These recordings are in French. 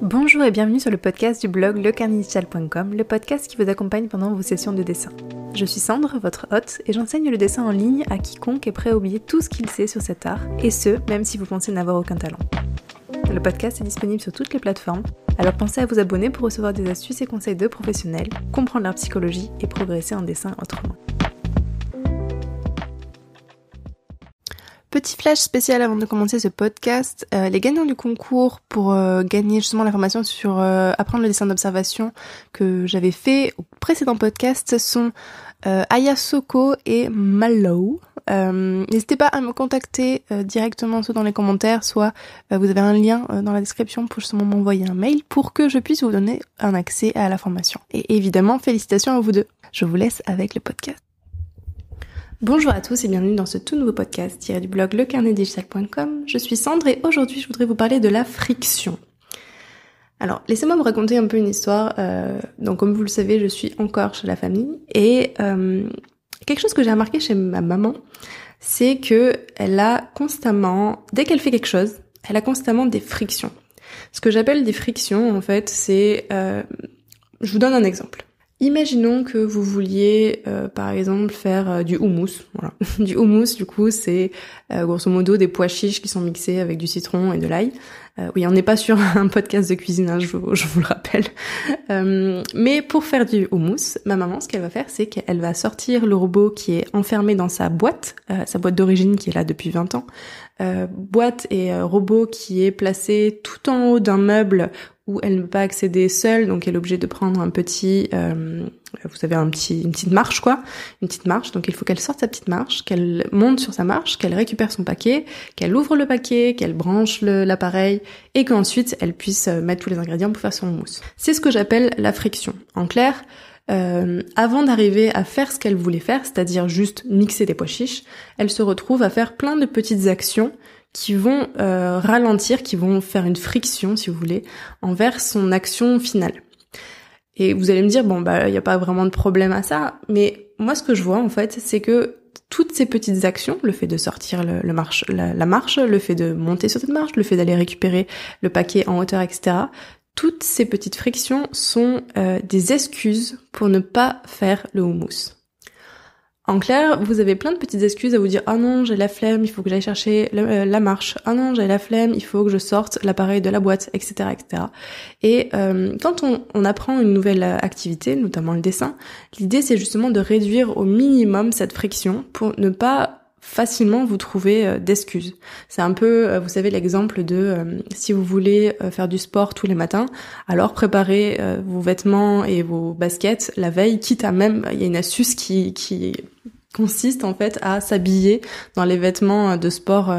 Bonjour et bienvenue sur le podcast du blog lecarnidigital.com, le podcast qui vous accompagne pendant vos sessions de dessin. Je suis Sandre, votre hôte, et j'enseigne le dessin en ligne à quiconque est prêt à oublier tout ce qu'il sait sur cet art, et ce, même si vous pensez n'avoir aucun talent. Le podcast est disponible sur toutes les plateformes, alors pensez à vous abonner pour recevoir des astuces et conseils de professionnels, comprendre leur psychologie et progresser en dessin autrement. Petit flash spécial avant de commencer ce podcast. Euh, les gagnants du concours pour euh, gagner justement l'information sur euh, apprendre le dessin d'observation que j'avais fait au précédent podcast sont Ayasoko et Mallow. N'hésitez pas à me contacter directement soit dans les commentaires, soit vous avez un lien dans la description pour justement m'envoyer un mail pour que je puisse vous donner un accès à la formation. Et évidemment, félicitations à vous deux. Je vous laisse avec le podcast. Bonjour à tous et bienvenue dans ce tout nouveau podcast tiré du blog lecarnetdigital.com. Je suis Sandre et aujourd'hui je voudrais vous parler de la friction. Alors, laissez-moi vous raconter un peu une histoire. Euh, donc, comme vous le savez, je suis encore chez la famille et euh, quelque chose que j'ai remarqué chez ma maman, c'est que elle a constamment, dès qu'elle fait quelque chose, elle a constamment des frictions. Ce que j'appelle des frictions, en fait, c'est, euh, je vous donne un exemple. Imaginons que vous vouliez, euh, par exemple, faire euh, du houmous. Voilà. du houmous, du coup, c'est euh, grosso modo des pois chiches qui sont mixés avec du citron et de l'ail. oui, on n'est pas sur un podcast de cuisine, hein, je, vous, je, vous, le rappelle. mais pour faire du houmous, ma maman, ce qu'elle va faire, c'est qu'elle va sortir le robot qui est enfermé dans sa boîte, sa boîte d'origine qui est là depuis 20 ans. boîte et robot qui est placé tout en haut d'un meuble où elle ne peut pas accéder seule, donc elle est obligée de prendre un petit, euh, vous savez, un petit, une petite marche quoi, une petite marche. Donc il faut qu'elle sorte sa petite marche, qu'elle monte sur sa marche, qu'elle récupère son paquet, qu'elle ouvre le paquet, qu'elle branche l'appareil et qu'ensuite elle puisse euh, mettre tous les ingrédients pour faire son mousse. C'est ce que j'appelle la friction. En clair, euh, avant d'arriver à faire ce qu'elle voulait faire, c'est-à-dire juste mixer des pois chiches, elle se retrouve à faire plein de petites actions qui vont euh, ralentir, qui vont faire une friction, si vous voulez, envers son action finale. Et vous allez me dire, bon, bah, il n'y a pas vraiment de problème à ça, mais moi, ce que je vois, en fait, c'est que toutes ces petites actions, le fait de sortir le, marche, la, marche, le fait de monter sur cette marche, le fait d'aller récupérer le paquet en hauteur, etc., toutes ces petites frictions sont euh, des excuses pour ne pas faire le houmous. En clair, vous avez plein de petites excuses à vous dire ah non j'ai la flemme, il faut que j'aille chercher euh, la marche, ah non j'ai la flemme, il faut que je sorte l'appareil de la boîte, etc., etc. Et euh, quand on, on, apprend une nouvelle activité, notamment le dessin, l'idée c'est justement de réduire au minimum cette friction pour ne pas facilement vous trouver euh, d'excuses. C'est un peu, euh, vous savez, l'exemple de euh, si vous voulez faire du sport tous les matins, alors préparez vos vêtements et vos baskets la veille, quitte à même, il y a une astuce qui, qui consiste en fait à s'habiller dans les vêtements de sport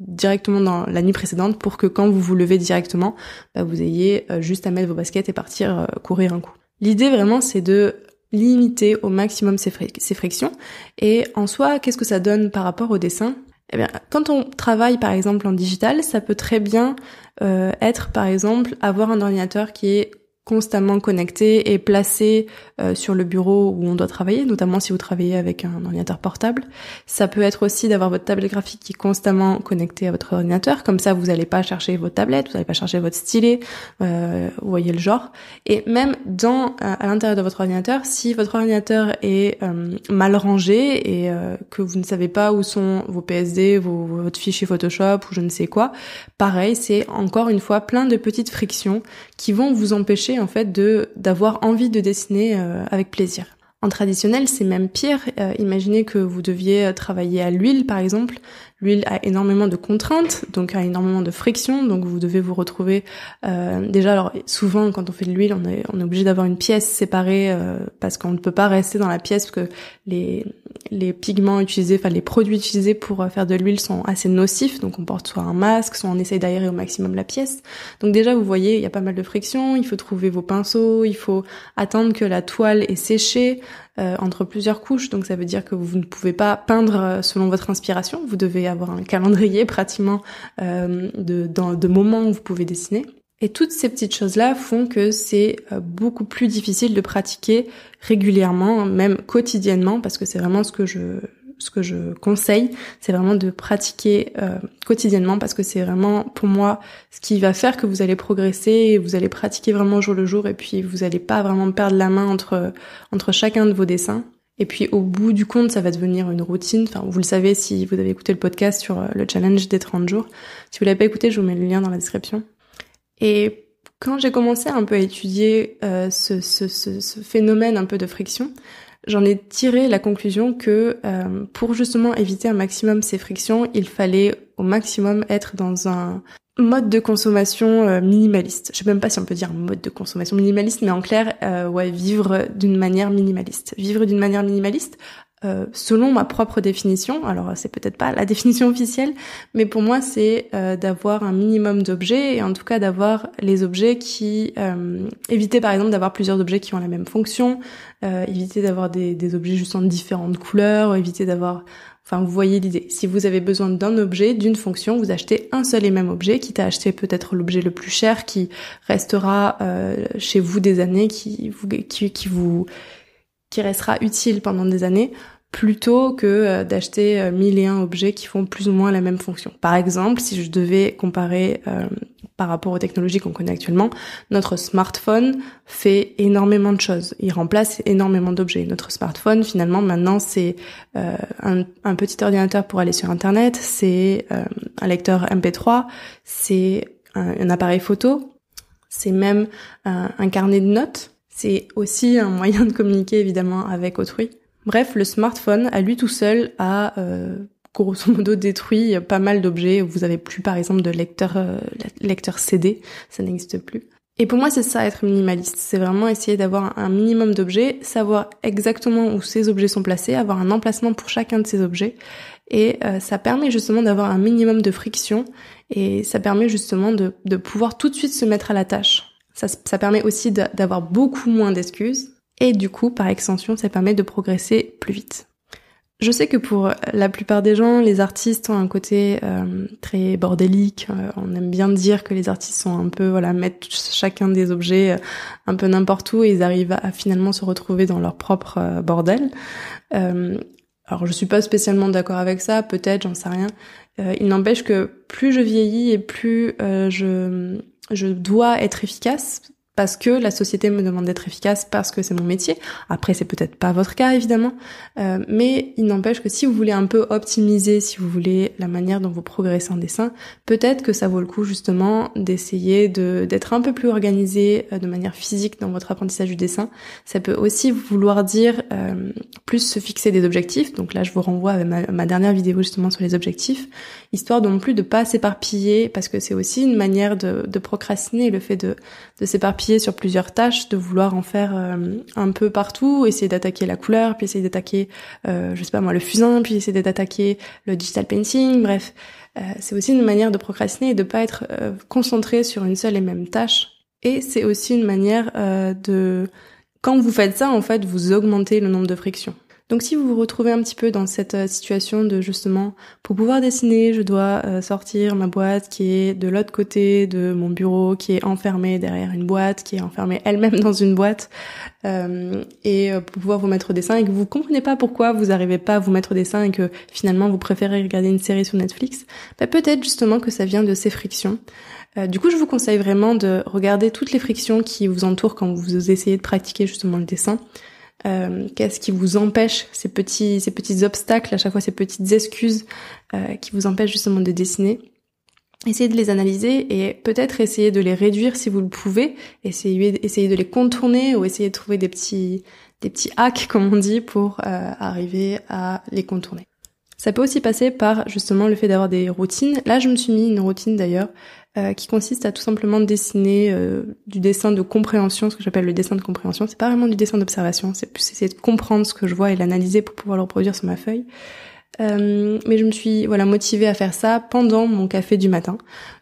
directement dans la nuit précédente pour que quand vous vous levez directement, bah, vous ayez juste à mettre vos baskets et partir courir un coup. L'idée vraiment c'est de limiter au maximum ces, frictions. Et en soi, qu'est-ce que ça donne par rapport au dessin? Eh bien, quand on travaille par exemple en digital, ça peut très bien euh, être par exemple avoir un ordinateur qui est constamment connecté et placé euh, sur le bureau où on doit travailler, notamment si vous travaillez avec un ordinateur portable. Ça peut être aussi d'avoir votre tablette graphique qui est constamment connectée à votre ordinateur, comme ça vous n'allez pas chercher votre tablette, vous n'allez pas chercher votre stylet, euh, vous voyez le genre. Et même dans euh, à l'intérieur de votre ordinateur, si votre ordinateur est euh, mal rangé et que vous ne savez pas où sont vos PSD, vos, votre fichier Photoshop ou je ne sais quoi, pareil, c'est encore une fois plein de petites frictions qui vont vous empêcher en fait de d'avoir envie de dessiner euh, avec plaisir. En traditionnel, c'est même pire. Euh, imaginez que vous deviez travailler à l'huile, par exemple. L'huile a énormément de contraintes, donc a énormément de friction, donc vous devez vous retrouver euh, déjà. Alors souvent, quand on fait de l'huile, on est, obligé d'avoir une pièce séparée euh, parce qu'on ne peut pas rester dans la pièce parce que les les pigments utilisés, enfin les produits utilisés pour euh, faire de l'huile sont assez nocifs, donc on porte soit un masque, soit on essaye d'aérer au maximum la pièce. Donc déjà, vous voyez, il y a pas mal de friction. Il faut trouver vos pinceaux, il faut attendre que la toile est séchée. Euh, entre plusieurs couches, donc ça veut dire que vous ne pouvez pas peindre euh, selon votre inspiration, vous devez avoir un calendrier pratiquement euh, de, de moments où vous pouvez dessiner. Et toutes ces petites choses-là font que c'est beaucoup plus difficile de pratiquer régulièrement, même quotidiennement, parce que c'est vraiment ce que je ce que je conseille, c'est vraiment de pratiquer euh, quotidiennement parce que c'est vraiment pour moi ce qui va faire que vous allez progresser, vous allez pratiquer vraiment jour le jour et puis vous n'allez pas vraiment perdre la main entre entre chacun de vos dessins. Et puis au bout du compte, ça va devenir une routine. Enfin, vous le savez si vous avez écouté le podcast sur euh, le challenge des 30 jours. Si vous l'avez pas écouté, je vous mets le lien dans la description. Et quand j'ai commencé un peu à étudier euh, ce, ce, ce, phénomène un peu de friction, j'en ai tiré la conclusion que euh, pour justement éviter un maximum ces frictions, il fallait au maximum être dans un mode de consommation euh, minimaliste. Je sais même pas si on peut dire mode de consommation minimaliste, mais en clair, euh, ouais, vivre d'une manière minimaliste. Vivre d'une manière minimaliste, euh, selon ma propre définition, alors c'est peut-être pas la définition officielle, mais pour moi c'est euh, d'avoir un minimum d'objets et en tout cas d'avoir les objets qui euh, éviter par exemple d'avoir plusieurs objets qui ont la même fonction, éviter d'avoir des, des objets juste en différentes couleurs, éviter d'avoir Enfin, vous voyez l'idée. Si vous avez besoin d'un objet, d'une fonction, vous achetez un seul et même objet, quitte à acheter peut-être l'objet le plus cher qui restera chez vous des années, qui qui, qui vous, qui restera utile pendant des années, plutôt que euh, d'acheter euh, mille et un objets qui font plus ou moins la même fonction. Par exemple, si je devais comparer euh, par rapport aux technologies qu'on connaît actuellement, notre smartphone fait énormément de choses. Il remplace énormément d'objets. Notre smartphone, finalement, maintenant, c'est un, petit ordinateur pour aller sur Internet, c'est un lecteur MP3, c'est un, appareil photo, c'est même un carnet de notes. C'est aussi un moyen de communiquer évidemment avec autrui. Bref, le smartphone à lui tout seul a euh, grosso modo détruit pas mal d'objets. Vous avez plus par exemple de lecteur euh, lecteur CD, ça n'existe plus. Et pour moi, c'est ça être minimaliste. C'est vraiment essayer d'avoir un minimum d'objets, savoir exactement où ces objets sont placés, avoir un emplacement pour chacun de ces objets. Et euh, ça permet justement d'avoir un minimum de friction et ça permet justement de, pouvoir tout de suite se mettre à la tâche. Ça permet aussi d'avoir beaucoup moins d'excuses et du coup, par extension, ça permet de progresser plus vite. Je sais que pour la plupart des gens, les artistes ont un côté euh, très bordélique. Euh, on aime bien dire que les artistes sont un peu, voilà, mettre chacun des objets euh, un peu n'importe où et ils arrivent à, finalement se retrouver dans leur propre bordel. alors je suis pas spécialement d'accord avec ça, peut-être, j'en sais rien. il n'empêche que plus je vieillis et plus je je dois être efficace parce que la société me demande d'être efficace, parce que c'est mon métier. Après, c'est peut-être pas votre cas, évidemment, euh, mais il n'empêche que si vous voulez un peu optimiser, si vous voulez la manière dont vous progressez en dessin, peut-être que ça vaut le coup justement d'essayer de d'être un peu plus organisé euh, de manière physique dans votre apprentissage du dessin. Ça peut aussi vouloir dire euh, plus se fixer des objectifs. Donc là, je vous renvoie à ma, dernière vidéo justement sur les objectifs, histoire non plus de pas s'éparpiller, parce que c'est aussi une manière de, de procrastiner, le fait de, de s'éparpiller sur plusieurs tâches, de vouloir en faire euh, un peu partout, essayer d'attaquer la couleur, puis essayer d'attaquer, euh, je sais pas moi, le fusain, puis essayer d'attaquer le digital painting, bref. Euh, c'est aussi une manière de procrastiner et de pas être concentré sur une seule et même tâche. Et c'est aussi une manière de... Quand vous faites ça, en fait, vous augmentez le nombre de frictions. Donc si vous vous retrouvez un petit peu dans cette euh, situation de justement, pour pouvoir dessiner, je dois euh, sortir ma boîte qui est de l'autre côté de mon bureau, qui est enfermée derrière une boîte, qui est enfermée elle-même dans une boîte, euh, et pour pouvoir vous mettre au dessin et que vous comprenez pas pourquoi vous n'arrivez pas à vous mettre au dessin et que finalement vous préférez regarder une série sur Netflix, bah, peut-être justement que ça vient de ces frictions. du coup, je vous conseille vraiment de regarder toutes les frictions qui vous entourent quand vous essayez de pratiquer justement le dessin. Euh, qu'est-ce qui vous empêche ces petits ces petits obstacles à chaque fois ces petites excuses euh, qui vous empêchent justement de dessiner? Essayez de les analyser et peut-être essayer de les réduire si vous le pouvez. Essayez essayer de les contourner ou essayer de trouver des petits des petits hacks comme on dit pour euh, arriver à les contourner. Ça peut aussi passer par justement le fait d'avoir des routines. Là je me suis mis une routine d'ailleurs euh, qui consiste à tout simplement dessiner euh, du dessin de compréhension, ce que j'appelle le dessin de compréhension. C'est pas vraiment du dessin d'observation, c'est plus essayer de comprendre ce que je vois et l'analyser pour pouvoir le reproduire sur ma feuille. Euh, mais je me suis voilà motivée à faire ça pendant mon café du matin.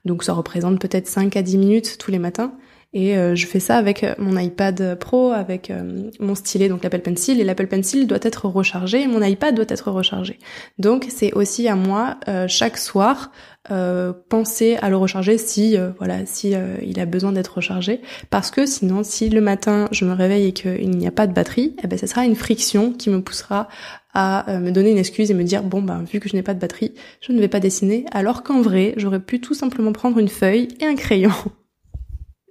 Donc ça représente peut-être 5 à 10 minutes tous les matins. Et je fais ça avec mon iPad Pro, avec mon stylet, donc l'Apple Pencil. Et l'Apple Pencil doit être rechargé et mon iPad doit être rechargé. Donc c'est aussi à moi, chaque soir, euh, penser à le recharger si euh, voilà si euh, il a besoin d'être rechargé parce que sinon si le matin je me réveille et qu'il n'y a pas de batterie eh ben ça sera une friction qui me poussera à euh, me donner une excuse et me dire bon ben vu que je n'ai pas de batterie, je ne vais pas dessiner, alors qu'en vrai j'aurais pu tout simplement prendre une feuille et un crayon.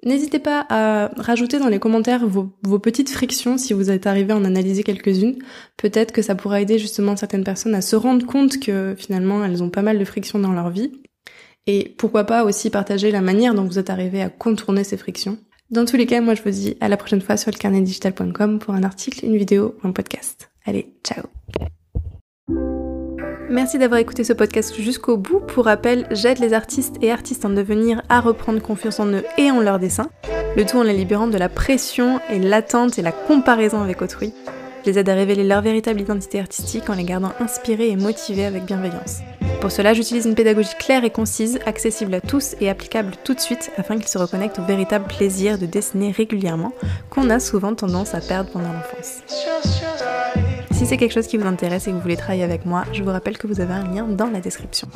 N'hésitez pas à rajouter dans les commentaires vos, petites frictions si vous êtes arrivé à en analyser quelques-unes. Peut-être que ça pourra aider justement certaines personnes à se rendre compte que finalement elles ont pas mal de frictions dans leur vie. Et pourquoi pas aussi partager la manière dont vous êtes arrivé à contourner ces frictions. Dans tous les cas, moi je vous dis à la prochaine fois sur le carnetdigital.com pour un article, une vidéo ou un podcast. Allez, ciao Merci d'avoir écouté ce podcast jusqu'au bout. Pour rappel, j'aide les artistes et artistes en devenir à reprendre confiance en eux et en leur dessin, le tout en les libérant de la pression et l'attente et la comparaison avec autrui. Je les aide à révéler leur véritable identité artistique en les gardant inspirés et motivés avec bienveillance. Pour cela, j'utilise une pédagogie claire et concise, accessible à tous et applicable tout de suite afin qu'ils se reconnectent au véritable plaisir de dessiner régulièrement qu'on a souvent tendance à perdre pendant l'enfance. Si c'est quelque chose qui vous intéresse et que vous voulez travailler avec moi, je vous rappelle que vous avez un lien dans la description.